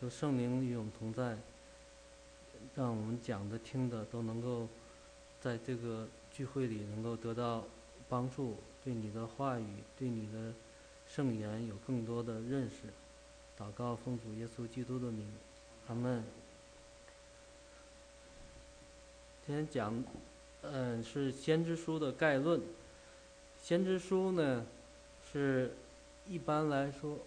求圣灵与我们同在，让我们讲的、听的都能够在这个聚会里能够得到帮助，对你的话语、对你的圣言有更多的认识。祷告奉主耶稣基督的名，阿门。今天讲，嗯，是先知书的概论。先知书呢，是一般来说，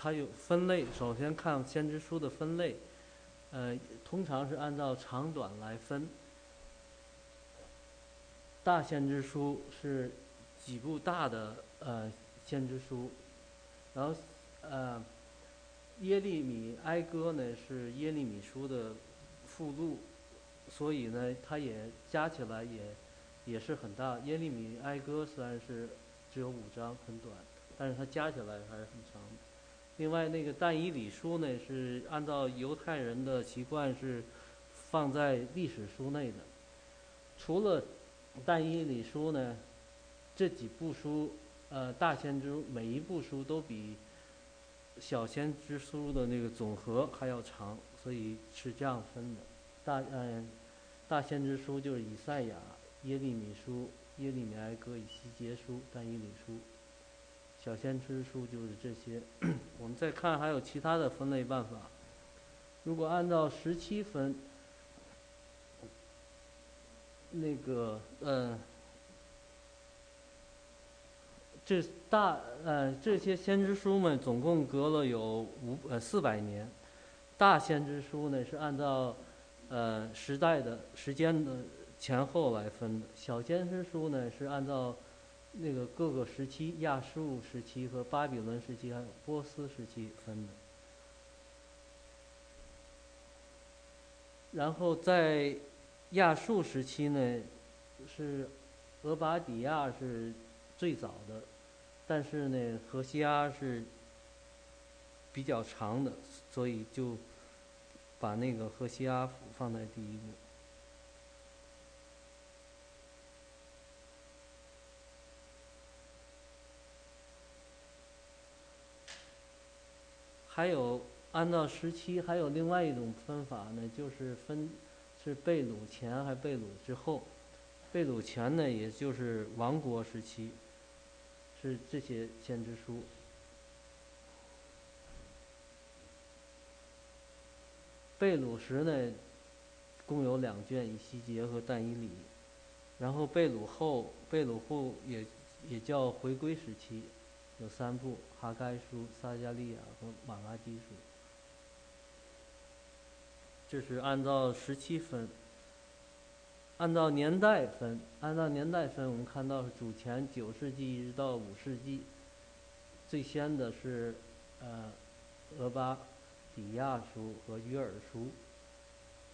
它有分类。首先看先知书的分类，呃，通常是按照长短来分。大先知书是几部大的呃先知书，然后呃耶利米哀歌呢是耶利米书的附录，所以呢它也加起来也。也是很大，耶利米哀歌虽然是只有五章，很短，但是它加起来还是很长。另外，那个但以理书呢，是按照犹太人的习惯是放在历史书内的。除了但以理书呢，这几部书，呃，大先知每一部书都比小先知书的那个总和还要长，所以是这样分的。大嗯，大先知书就是以赛亚。耶利米书、耶利米哀歌、以西结书、但以理书、小先知书就是这些。我们再看还有其他的分类办法。如果按照十七分，那个呃，这大呃这些先知书们总共隔了有五呃四百年。大先知书呢是按照呃时代的时间的。前后来分的，小先知书呢是按照那个各个时期，亚述时期和巴比伦时期还有波斯时期分的。然后在亚述时期呢，是俄巴底亚是最早的，但是呢，何西阿是比较长的，所以就把那个何西阿放在第一步。还有按照时期，还有另外一种分法呢，就是分是贝鲁前还是贝鲁之后。贝鲁前呢，也就是王国时期，是这些先知书。贝鲁时呢，共有两卷，以西结和但以理。然后贝鲁后，贝鲁后也也叫回归时期。有三部：哈该书、撒加利亚和马拉基书。这是按照时期分，按照年代分。按照年代分，我们看到是主前九世纪一直到五世纪。最先的是呃，俄巴底亚书和约尔书。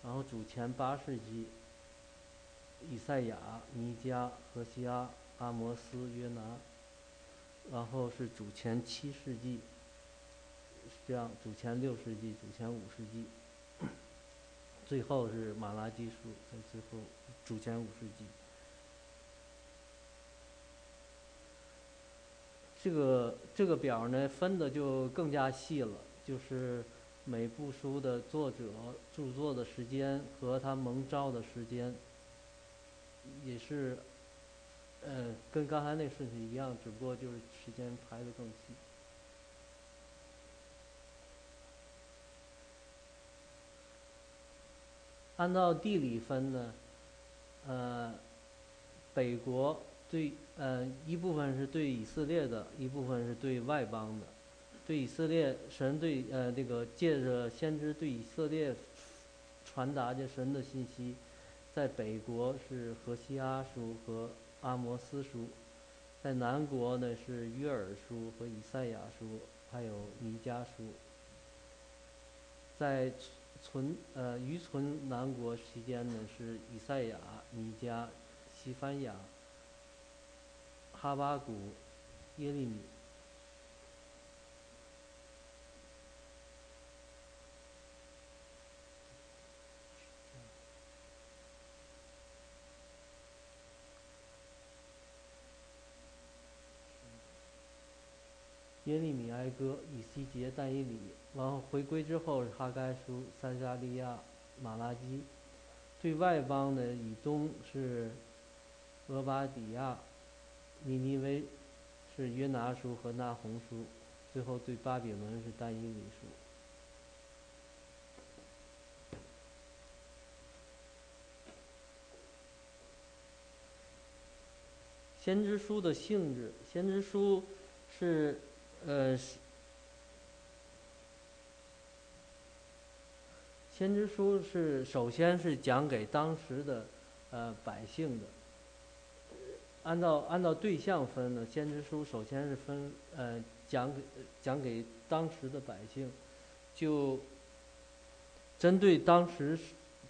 然后主前八世纪，以赛亚、尼加、和西阿、阿摩斯、约拿。然后是主前七世纪，是这样主前六世纪、主前五世纪，最后是马拉基书在最后主前五世纪。这个这个表呢分的就更加细了，就是每部书的作者著作的时间和他蒙召的时间，也是。嗯，跟刚才那顺序一样，只不过就是时间排的更细。按照地理分呢，呃，北国对呃一部分是对以色列的，一部分是对外邦的。对以色列，神对呃这个借着先知对以色列传达这神的信息，在北国是何西阿书和。阿摩斯书，在南国呢是约尔书和以赛亚书，还有尼迦书。在存呃余存南国期间呢是以赛亚、尼迦、西番雅、哈巴谷、耶利米。耶利米哀歌，以西结但以理，然后回归之后是哈该书、撒加利亚、马拉基。对外邦的以东是俄巴底亚、尼尼微，是约拿书和那红书。最后对巴比伦是但以理书。先知书的性质，先知书是呃。先知书是首先是讲给当时的呃百姓的，按照按照对象分呢，先知书首先是分呃讲给讲给当时的百姓，就针对当时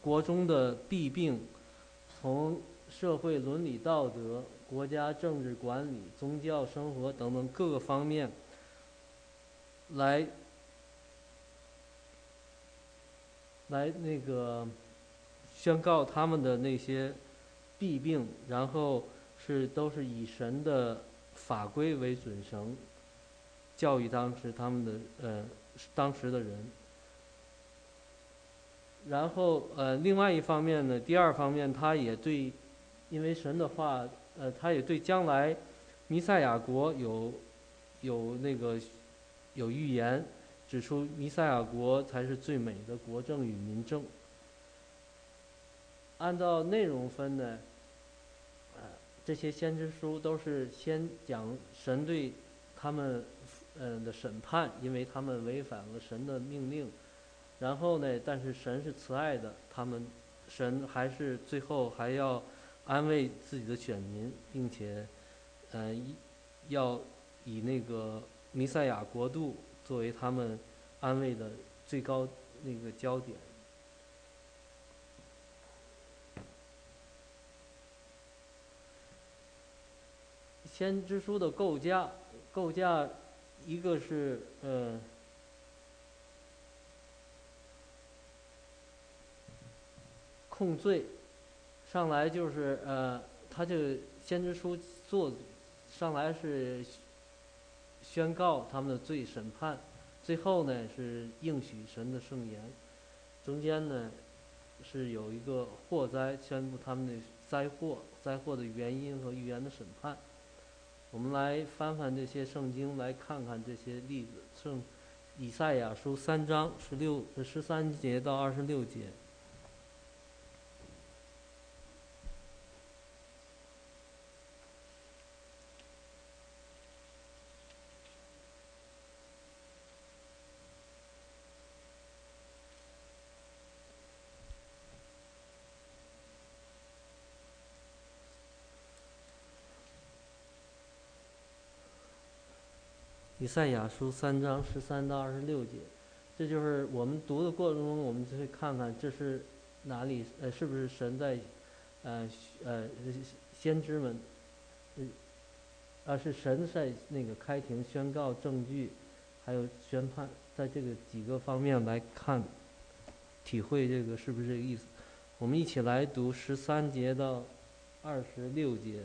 国中的弊病，从社会伦理道德、国家政治管理、宗教生活等等各个方面来。来那个宣告他们的那些弊病，然后是都是以神的法规为准绳，教育当时他们的呃当时的人。然后呃另外一方面呢，第二方面他也对，因为神的话呃他也对将来弥赛亚国有有那个有预言。指出弥赛亚国才是最美的国政与民政。按照内容分呢，呃，这些先知书都是先讲神对他们嗯的审判，因为他们违反了神的命令。然后呢，但是神是慈爱的，他们神还是最后还要安慰自己的选民，并且嗯要以那个弥赛亚国度。作为他们安慰的最高那个焦点，先知书的构架，构架一个是呃控罪，上来就是呃，他这个先知书做上来是。宣告他们的罪审判，最后呢是应许神的圣言，中间呢是有一个祸灾，宣布他们的灾祸、灾祸的原因和预言的审判。我们来翻翻这些圣经，来看看这些例子。圣以赛亚书三章十六、十三节到二十六节。以赛亚书三章十三到二十六节，这就是我们读的过程中，我们就会看看这是哪里呃，是不是神在呃呃先知们，呃啊是神在那个开庭宣告证据，还有宣判，在这个几个方面来看，体会这个是不是这个意思？我们一起来读十三节到二十六节。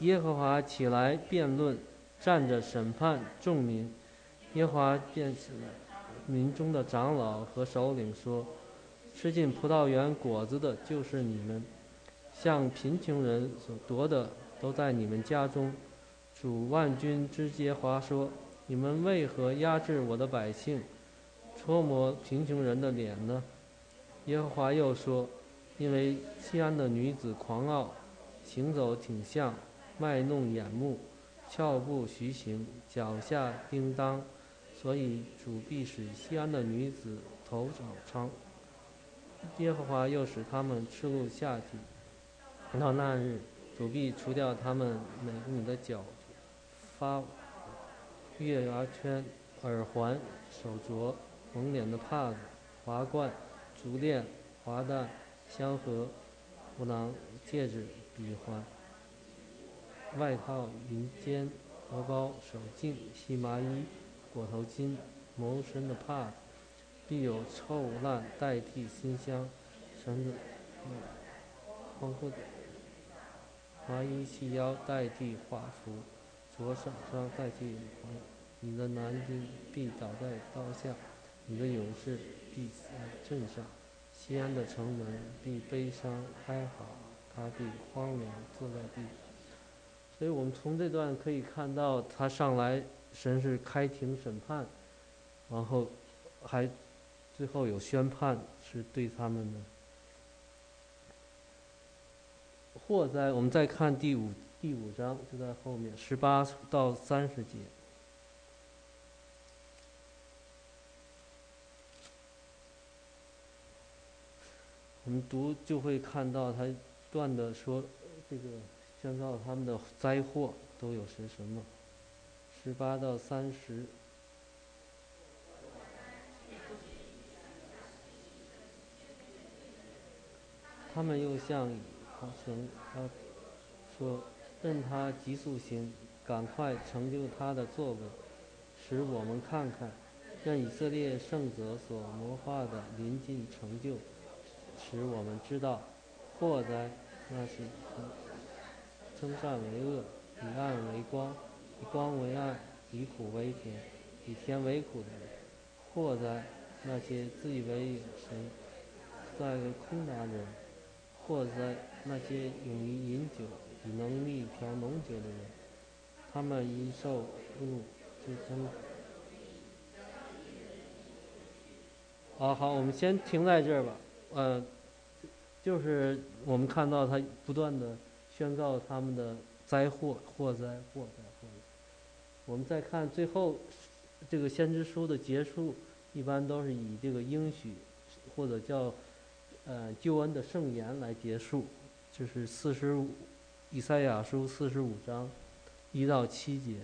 耶和华起来辩论。站着审判众民，耶华便起来，民中的长老和首领说：“吃尽葡萄园果子的，就是你们；向贫穷人所夺的，都在你们家中。”主万军之耶华说：“你们为何压制我的百姓，戳磨贫穷人的脸呢？”耶和华又说：“因为西安的女子狂傲，行走挺像，卖弄眼目。”翘步徐行，脚下叮当，所以主必使西安的女子头长疮。耶和华又使他们赤露下体。到那日，主必除掉他们美女的脚发月牙圈、耳环、手镯、蒙脸的帕子、华冠、足链、华带、香盒、胡囊、戒指、鼻环。外套、云肩、荷包、手巾、细麻衣、裹头巾、谋生的帕子，必有臭烂代替馨香，绳子、黄裤子、麻衣细腰代替华服，左手上戴起眼环，你的南军必倒在刀下，你的勇士必死在阵上。西安的城门必悲伤哀嚎，他必荒凉坐在地。所以我们从这段可以看到，他上来神是开庭审判，然后还最后有宣判，是对他们的祸灾。我们再看第五第五章，就在后面十八到三十节。我们读就会看到他断的说，这个宣告他们的灾祸都有些什么？十八到三十。他们又向他神他说：“任他急速行，赶快成就他的作为，使我们看看，让以色列圣者所谋划的临近成就。”使我们知道，祸灾那是称善为恶，以暗为光，以光为暗，以苦为甜，以甜为苦的人；祸灾那些自以为有神，在为空拿人；祸灾那些勇于饮酒，以能力调浓酒的人。他们因受辱，就称。好好，我们先停在这儿吧。嗯。就是我们看到他不断的宣告他们的灾祸祸灾祸灾祸灾。我们再看最后这个先知书的结束，一般都是以这个应许或者叫呃救恩的圣言来结束，就是四十五以赛亚书四十五章一到七节。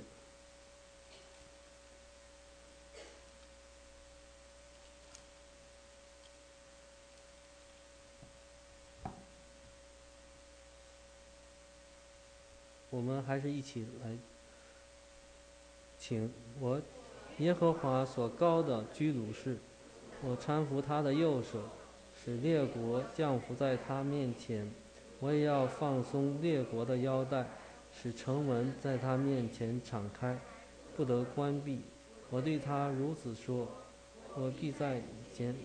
我们还是一起来，请我耶和华所高的居鲁士，我搀扶他的右手，使列国降服在他面前；我也要放松列国的腰带，使城门在他面前敞开，不得关闭。我对他如此说：我必在以前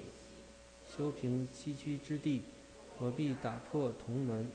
修平崎岖之地，我必打破铜门。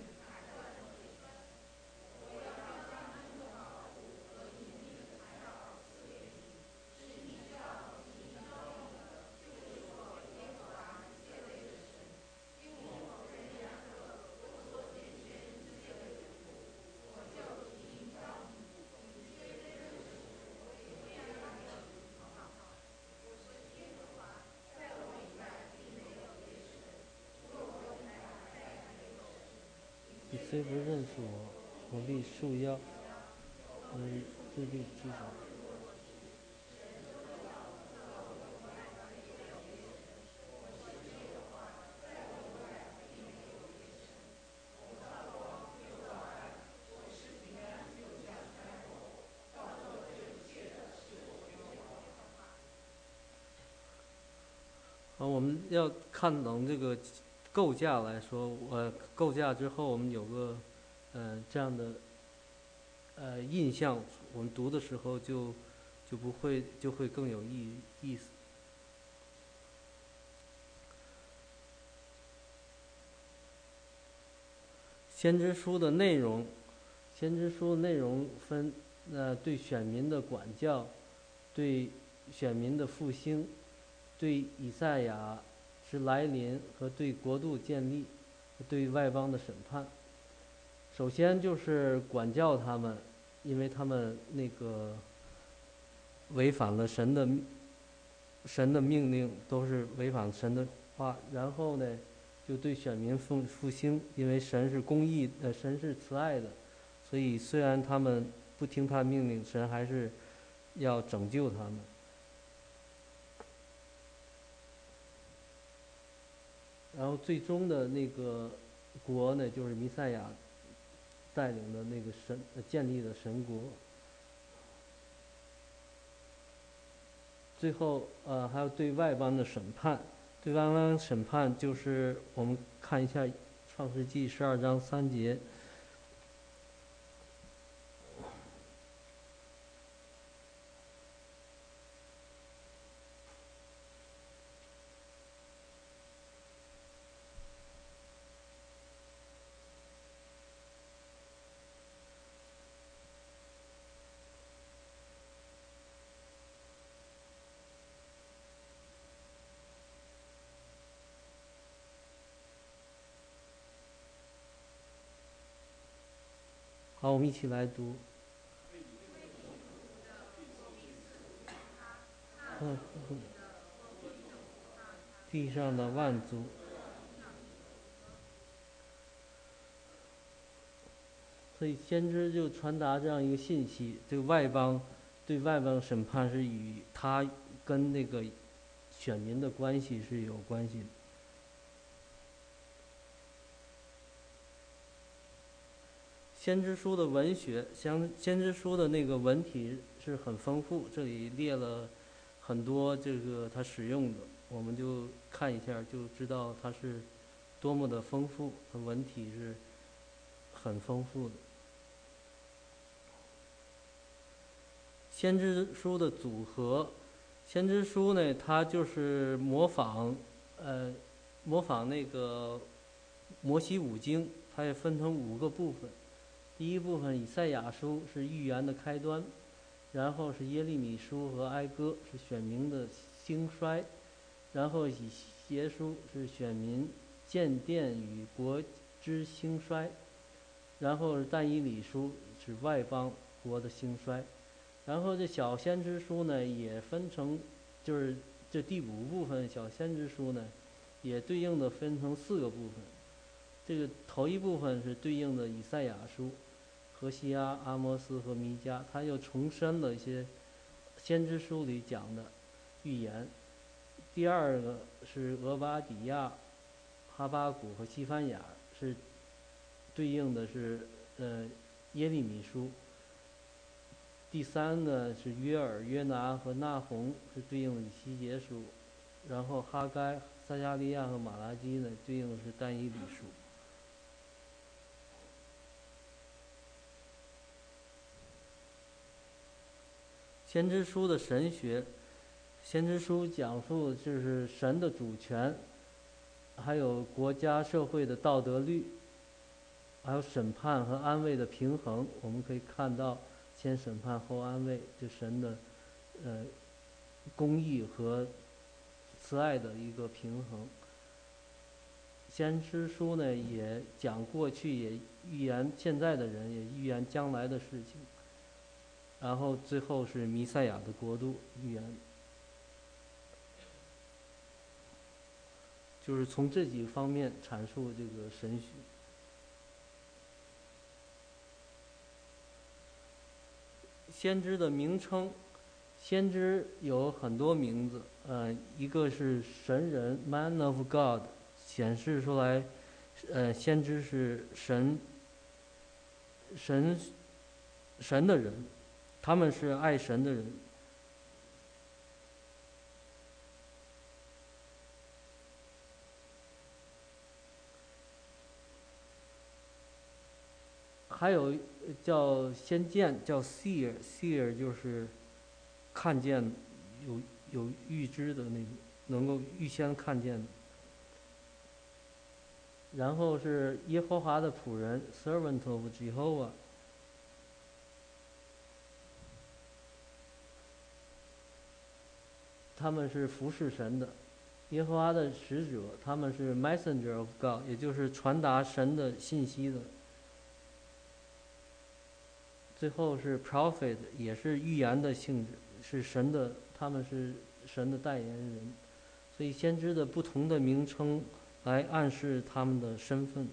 虽不认识我，我必束腰，嗯，自立自守。啊，我们要看懂这个。构架来说，我构架之后，我们有个，嗯，这样的，呃，印象，我们读的时候就，就不会就会更有意意思。先知书的内容，先知书内容分，呃，对选民的管教，对选民的复兴，对以赛亚。是来临和对国度建立，对外邦的审判。首先就是管教他们，因为他们那个违反了神的神的命令，都是违反神的话。然后呢，就对选民复复兴，因为神是公义，呃，神是慈爱的，所以虽然他们不听他命令，神还是要拯救他们。然后最终的那个国呢，就是弥赛亚带领的那个神建立的神国。最后，呃，还有对外邦的审判，对外邦审判就是我们看一下《创世纪》十二章三节。好，我们一起来读。地上的万族。所以先知就传达这样一个信息：这个外邦对外邦审判是与他跟那个选民的关系是有关系的。先知书的文学，先先知书的那个文体是很丰富，这里列了很多这个他使用的，我们就看一下就知道它是多么的丰富，它文体是很丰富的。先知书的组合，先知书呢，它就是模仿，呃，模仿那个摩西五经，它也分成五个部分。第一部分以赛亚书是预言的开端，然后是耶利米书和哀歌是选民的兴衰，然后以邪书是选民建殿与国之兴衰，然后是但以理书是外邦国的兴衰。然后这小先知书呢，也分成，就是这第五部分小先知书呢，也对应的分成四个部分。这个头一部分是对应的以赛亚书，何西阿、阿摩斯和弥迦，他又重申了一些先知书里讲的预言。第二个是俄巴底亚、哈巴谷和西番雅，是对应的是呃耶利米书。第三个是约尔、约拿和纳洪，是对应的以西结书；然后哈该、撒加利亚和马拉基呢，对应的是单一理书。先知书的神学，先知书讲述就是神的主权，还有国家社会的道德律，还有审判和安慰的平衡，我们可以看到。先审判后安慰，就神的，呃，公义和慈爱的一个平衡。先知书呢，也讲过去，也预言现在的人，也预言将来的事情。然后最后是弥赛亚的国度预言，就是从这几个方面阐述这个神学。先知的名称，先知有很多名字，呃，一个是神人 （Man of God），显示出来，呃，先知是神，神，神的人，他们是爱神的人。还有叫先见，叫 seer，seer 就是看见，有有预知的那种，能够预先看见的。然后是耶和华的仆人，servant of Jehovah，他们是服侍神的，耶和华的使者，他们是 messenger of God，也就是传达神的信息的。最后是 prophet，也是预言的性质，是神的，他们是神的代言人，所以先知的不同的名称来暗示他们的身份。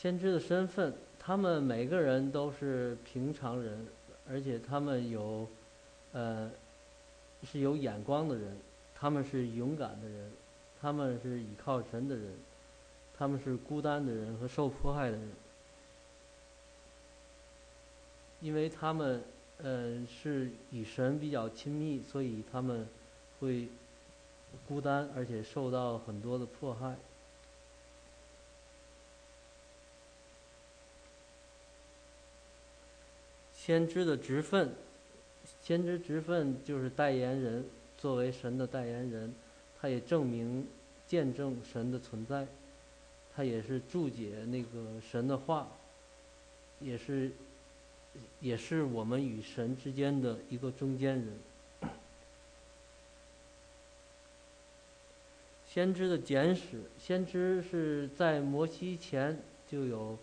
先知的身份，他们每个人都是平常人，而且他们有，呃，是有眼光的人，他们是勇敢的人。他们是倚靠神的人，他们是孤单的人和受迫害的人，因为他们，呃，是与神比较亲密，所以他们会孤单，而且受到很多的迫害。先知的职分，先知职分就是代言人，作为神的代言人。他也证明、见证神的存在，他也是注解那个神的话，也是，也是我们与神之间的一个中间人。先知的简史，先知是在摩西前就有，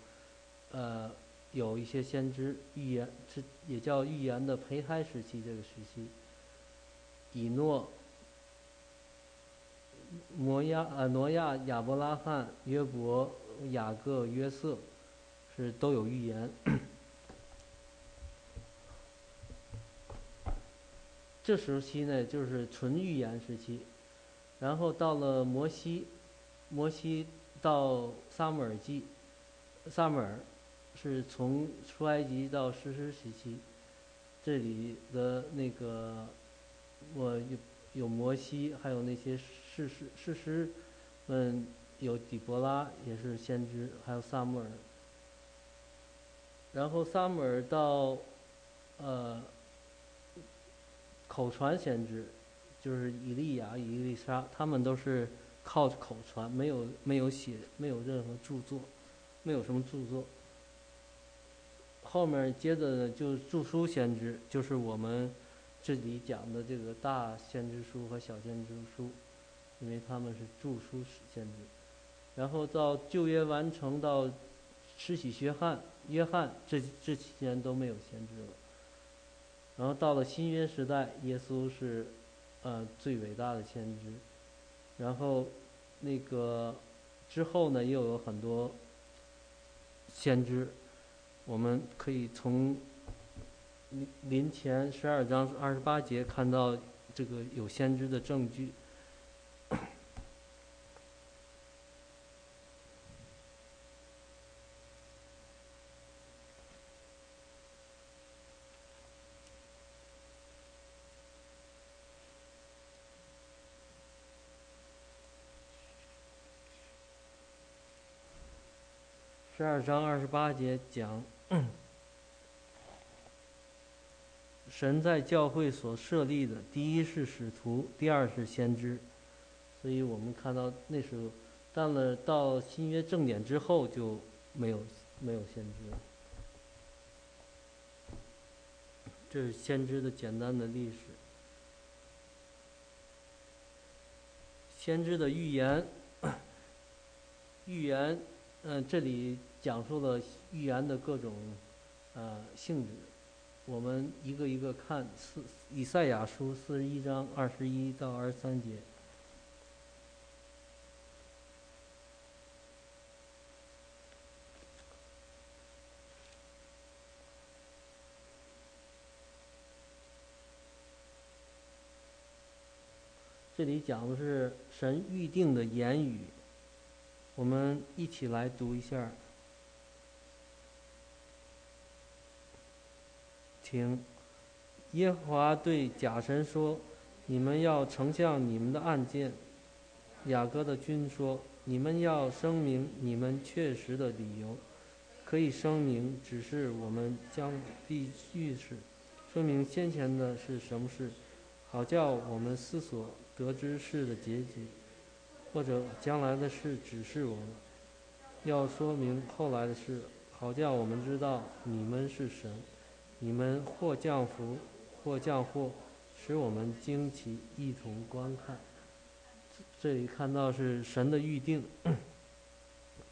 呃，有一些先知预言，这也叫预言的胚胎时期这个时期。以诺、摩亚、呃挪亚、亚伯拉罕、约伯、雅各、约瑟，是都有预言。这时期呢，就是纯预言时期。然后到了摩西，摩西到撒母耳记，撒母耳是从出埃及到实施时期，这里的那个我有有摩西，还有那些事实事实们有底波拉也是先知，还有撒母耳。然后撒母耳到呃口传先知。就是以利亚、以利沙，他们都是靠口传，没有没有写，没有任何著作，没有什么著作。后面接着呢就著书先知，就是我们这里讲的这个大先知书和小先知书，因为他们是著书先知。然后到旧约完成到施洗约翰，约翰这这期间都没有先知了。然后到了新约时代，耶稣是。呃，最伟大的先知，然后那个之后呢，又有很多先知，我们可以从临前十二章二十八节看到这个有先知的证据。十二章二十八节讲，神在教会所设立的第一是使徒，第二是先知，所以我们看到那时候，到了到新约正典之后就没有没有先知了。这是先知的简单的历史，先知的预言，预言。嗯，这里讲述了预言的各种呃性质，我们一个一个看。四以赛亚书四十一章二十一到二十三节，这里讲的是神预定的言语。我们一起来读一下，请耶和华对假神说：“你们要呈向你们的案件。”雅各的君说：“你们要声明你们确实的理由，可以声明，只是我们将必须是说明先前的是什么事，好叫我们思索得知事的结局。”或者将来的事指示我们，要说明后来的事，好叫我们知道你们是神，你们或降福，或降祸，使我们惊奇，一同观看。这里看到是神的预定，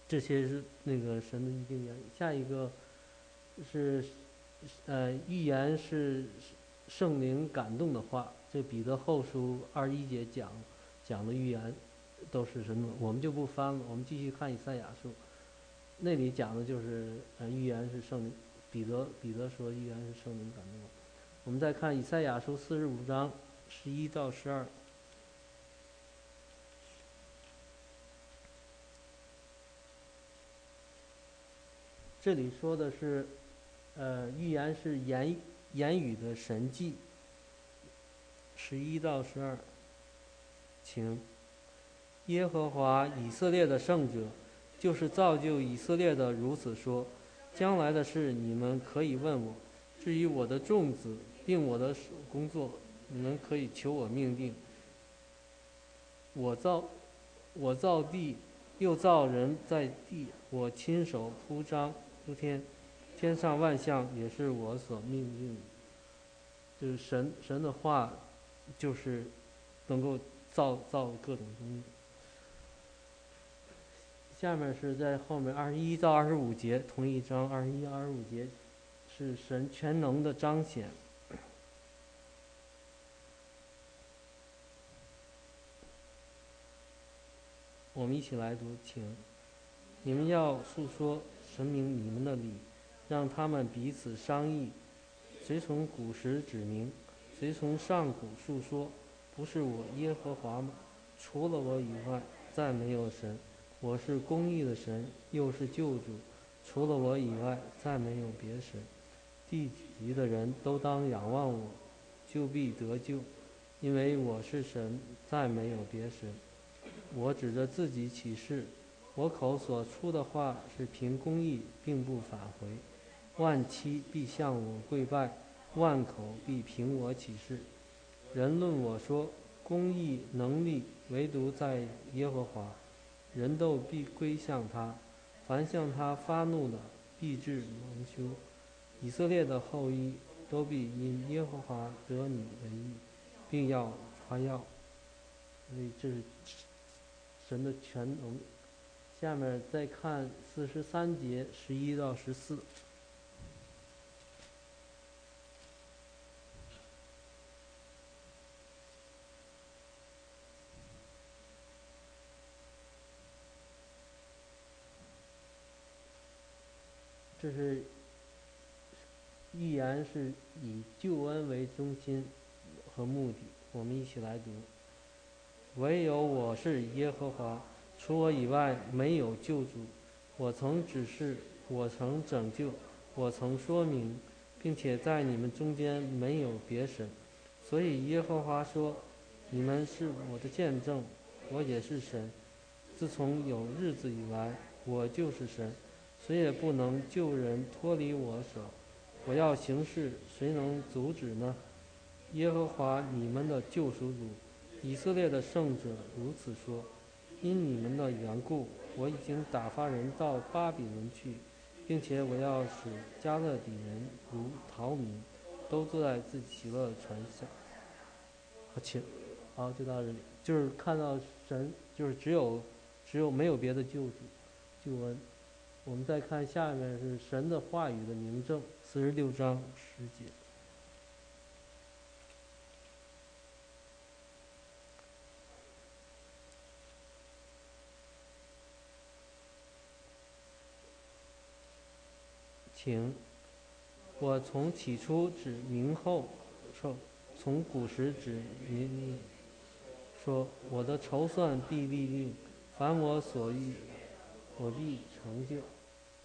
这些是那个神的预定言。下一个是呃预言是圣灵感动的话，这彼得后书二一节讲讲的预言。都是什么？我们就不翻了，我们继续看以赛亚书，那里讲的就是呃预言是圣灵，彼得彼得说预言是圣灵感动。我们再看以赛亚书四十五章十一到十二，这里说的是呃预言是言言语的神迹，十一到十二，请。耶和华以色列的圣者，就是造就以色列的，如此说：将来的事你们可以问我；至于我的众子，并我的工作，你们可以求我命定。我造，我造地，又造人在地，我亲手铺张铺天，天上万象也是我所命令。就是神神的话，就是能够造造各种东西。下面是在后面二十一到二十五节，同一章二十一、二十五节是神全能的彰显。我们一起来读，请你们要诉说神明你们的理，让他们彼此商议。谁从古时指明？谁从上古述说？不是我耶和华吗？除了我以外，再没有神。我是公义的神，又是救主。除了我以外，再没有别神。地级的人都当仰望我，就必得救，因为我是神，再没有别神。我指着自己起誓，我口所出的话是凭公义，并不返回。万妻必向我跪拜，万口必凭我起誓。人论我说公义能力，唯独在耶和华，人都必归向他。凡向他发怒的，必致蒙羞。以色列的后裔都必因耶和华得你为意，并要夸耀。所以这是。神的全能。下面再看四十三节十一到十四，这是预言是以救恩为中心和目的。我们一起来读。唯有我是耶和华，除我以外没有救主。我曾指示，我曾拯救，我曾说明，并且在你们中间没有别神。所以耶和华说：“你们是我的见证，我也是神。自从有日子以来，我就是神，谁也不能救人脱离我手。我要行事，谁能阻止呢？耶和华你们的救赎主。”以色列的圣者如此说：“因你们的缘故，我已经打发人到巴比伦去，并且我要使加勒底人如逃民，都坐在自己的船上。”好，请，好，就到这里。就是看到神，就是只有，只有没有别的救主，救恩。我们再看下面是神的话语的明证，四十六章十节。请，我从起初指明后，从古时指明，说我的筹算必立定，凡我所欲，我必成就。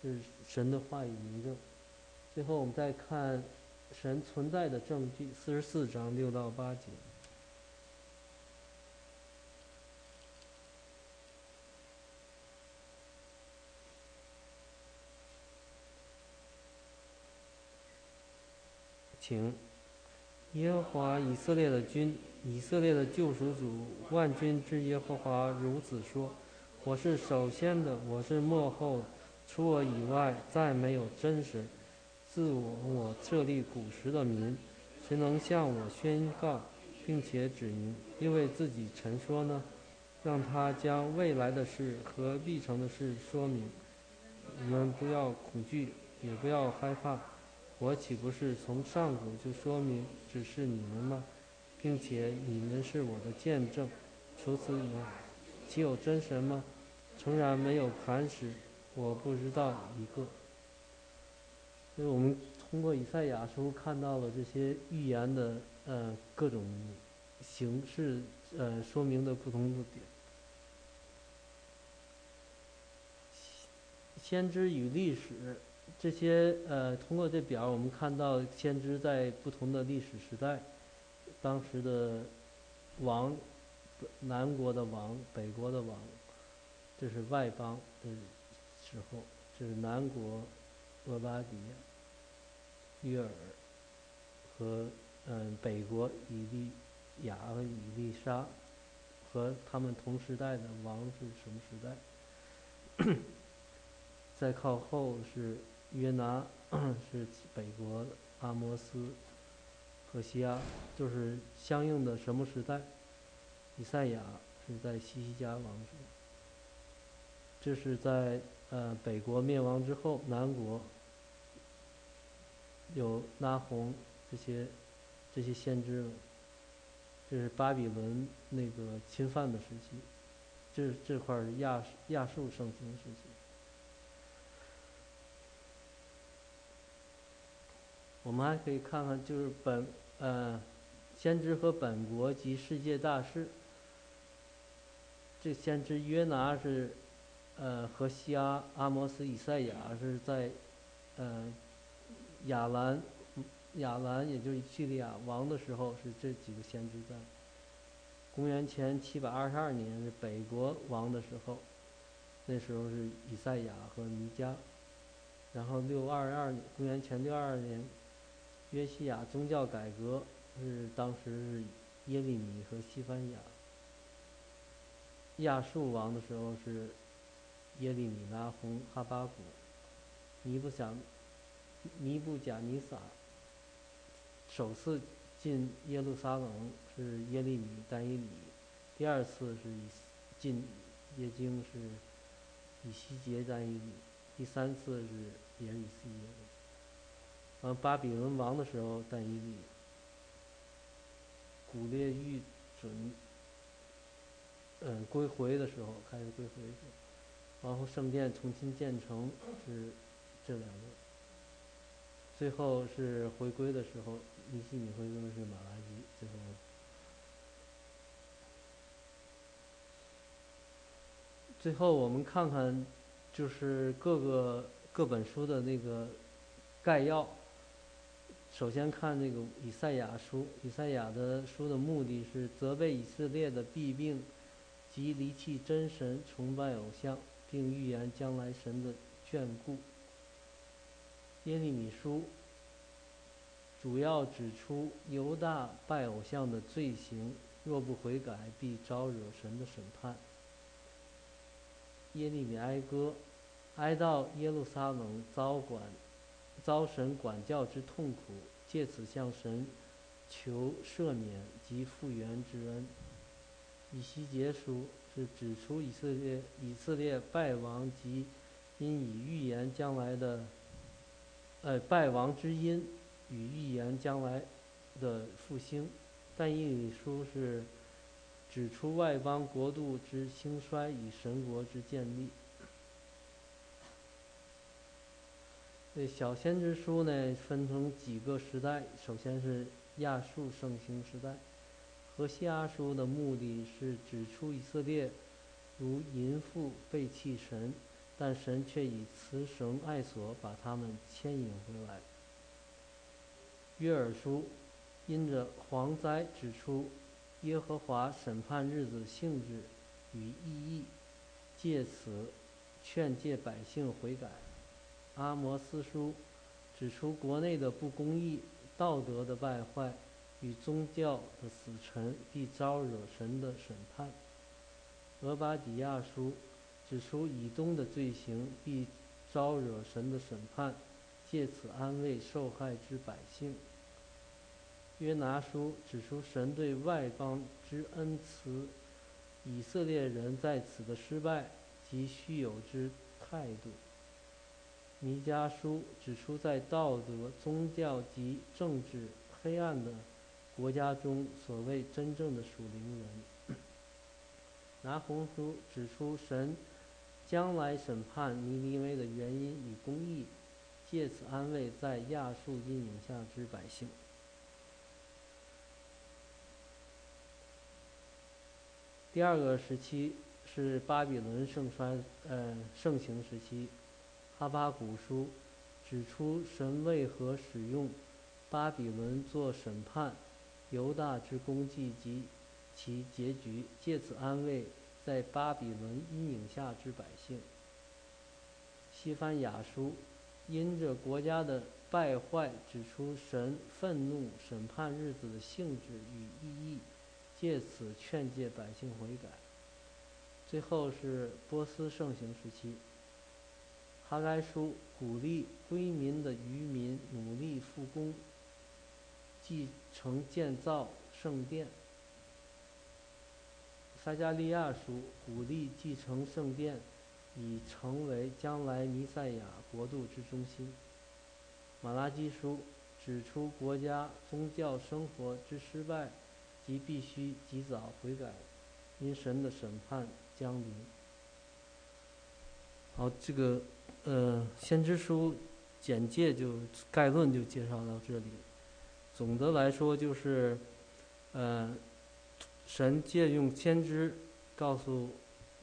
这是神的话语明证。最后我们再看神存在的证据，四十四章六到八节。请，耶和华以色列的君，以色列的救赎主，万军之耶和华如此说：我是首先的，我是幕后，除我以外再没有真神。自我我设立古时的民，谁能向我宣告，并且指明，因为自己陈说呢？让他将未来的事和必成的事说明。你们不要恐惧，也不要害怕。我岂不是从上古就说明只是你们吗？并且你们是我的见证。除此以外，岂有真神吗？诚然没有磐石，我不知道一个。所以我们通过以赛亚书看到了这些预言的呃各种形式呃说明的不同的点。先知与历史。这些呃，通过这表，我们看到先知在不同的历史时代，当时的王，南国的王，北国的王，这是外邦的时候，这是南国，俄巴底亚、约尔和嗯北国以利亚和以利沙，和他们同时代的王是什么时代？再靠后是。约拿是北国阿摩斯，和西亚就是相应的什么时代？以赛亚是在西西家王时。这是在呃北国灭亡之后，南国有拉红这些这些先知们，这是巴比伦那个侵犯的时期，这这块是亚亚述盛行时期。我们还可以看看，就是本呃先知和本国及世界大事。这先知约拿是呃和西阿、阿摩斯、以赛亚是在呃亚兰亚兰，也就是叙利亚王的时候，是这几个先知在。公元前七百二十二年是北国王的时候，那时候是以赛亚和弥迦。然后六二二年公元前六二二年，约西亚宗教改革是当时是耶利米和西番雅。亚述王的时候是耶利米、拉红、哈巴谷、尼布想、尼布贾尼撒。首次进耶路撒冷是耶利米、但以里，第二次是进耶京是以西结、但以里，第三次是也是以西结。完巴比伦王的时候，但以里、古列玉准。嗯，归回的时候开始归回，然后圣殿重新建成是这两个，最后是回归的时候，尼西米回归是马拉基，最后。最后我们看看，就是各个各本书的那个概要。首先看那个以赛亚书，以赛亚的书的目的是责备以色列的弊病。即离弃真神，崇拜偶像，并预言将来神的眷顾。耶利米书主要指出犹大拜偶像的罪行，若不悔改，必招惹神的审判。耶利米哀歌，哀悼耶路撒冷遭管遭神管教之痛苦，借此向神求赦免及复原之恩。以西结书是指出以色列以色列败亡及因以预言将来的，呃败亡之因与预言将来的复兴，但以理书是指出外邦国度之兴衰与神国之建立。这小先知书呢分成几个时代，首先是亚述盛行时代。和西阿书的目的是指出以色列如淫妇背弃神，但神却以慈绳爱索把他们牵引回来。约珥书因着蝗灾指出耶和华审判日子性质与意义，借此劝诫百姓悔改。阿摩斯书指出国内的不公义、道德的败坏。与宗教的死沉必招惹神的审判。俄巴底亚书指出以东的罪行必招惹神的审判，借此安慰受害之百姓。约拿书指出神对外邦之恩慈，以色列人在此的失败及虚有之态度。弥迦书指出在道德、宗教及政治黑暗的。国家中所谓真正的属灵人，拿红书指出神将来审判尼尼微的原因与公义，借此安慰在亚述阴影下之百姓。第二个时期是巴比伦盛衰呃盛行时期，哈巴古书指出神为何使用巴比伦做审判。犹大之功绩及其结局，借此安慰在巴比伦阴影下之百姓。西番雅书因着国家的败坏，指出神愤怒审判日子的性质与意义，借此劝诫百姓悔改。最后是波斯盛行时期，哈该书鼓励归民的渔民努力复工。继承建造圣殿，撒加利亚书鼓励继承圣殿已成为将来弥赛亚国度之中心。马拉基书指出国家宗教生活之失败，即必须及早悔改，因神的审判将临。好，这个呃，先知书简介就概论就介绍到这里。总的来说就是，呃，神借用先知告诉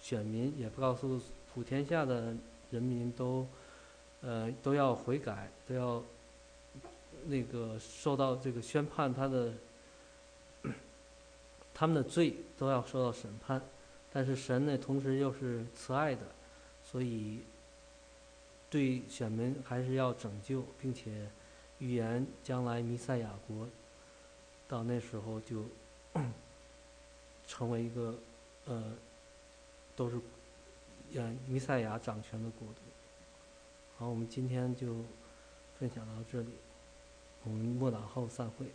选民，也不告诉普天下的人民都，呃，都要悔改，都要那个受到这个宣判，他的他们的罪都要受到审判。但是神呢，同时又是慈爱的。所以，对选民还是要拯救，并且预言将来弥赛亚国到那时候就 成为一个呃，都是呃弥赛亚掌权的国度。好，我们今天就分享到这里，我们莫打后散会。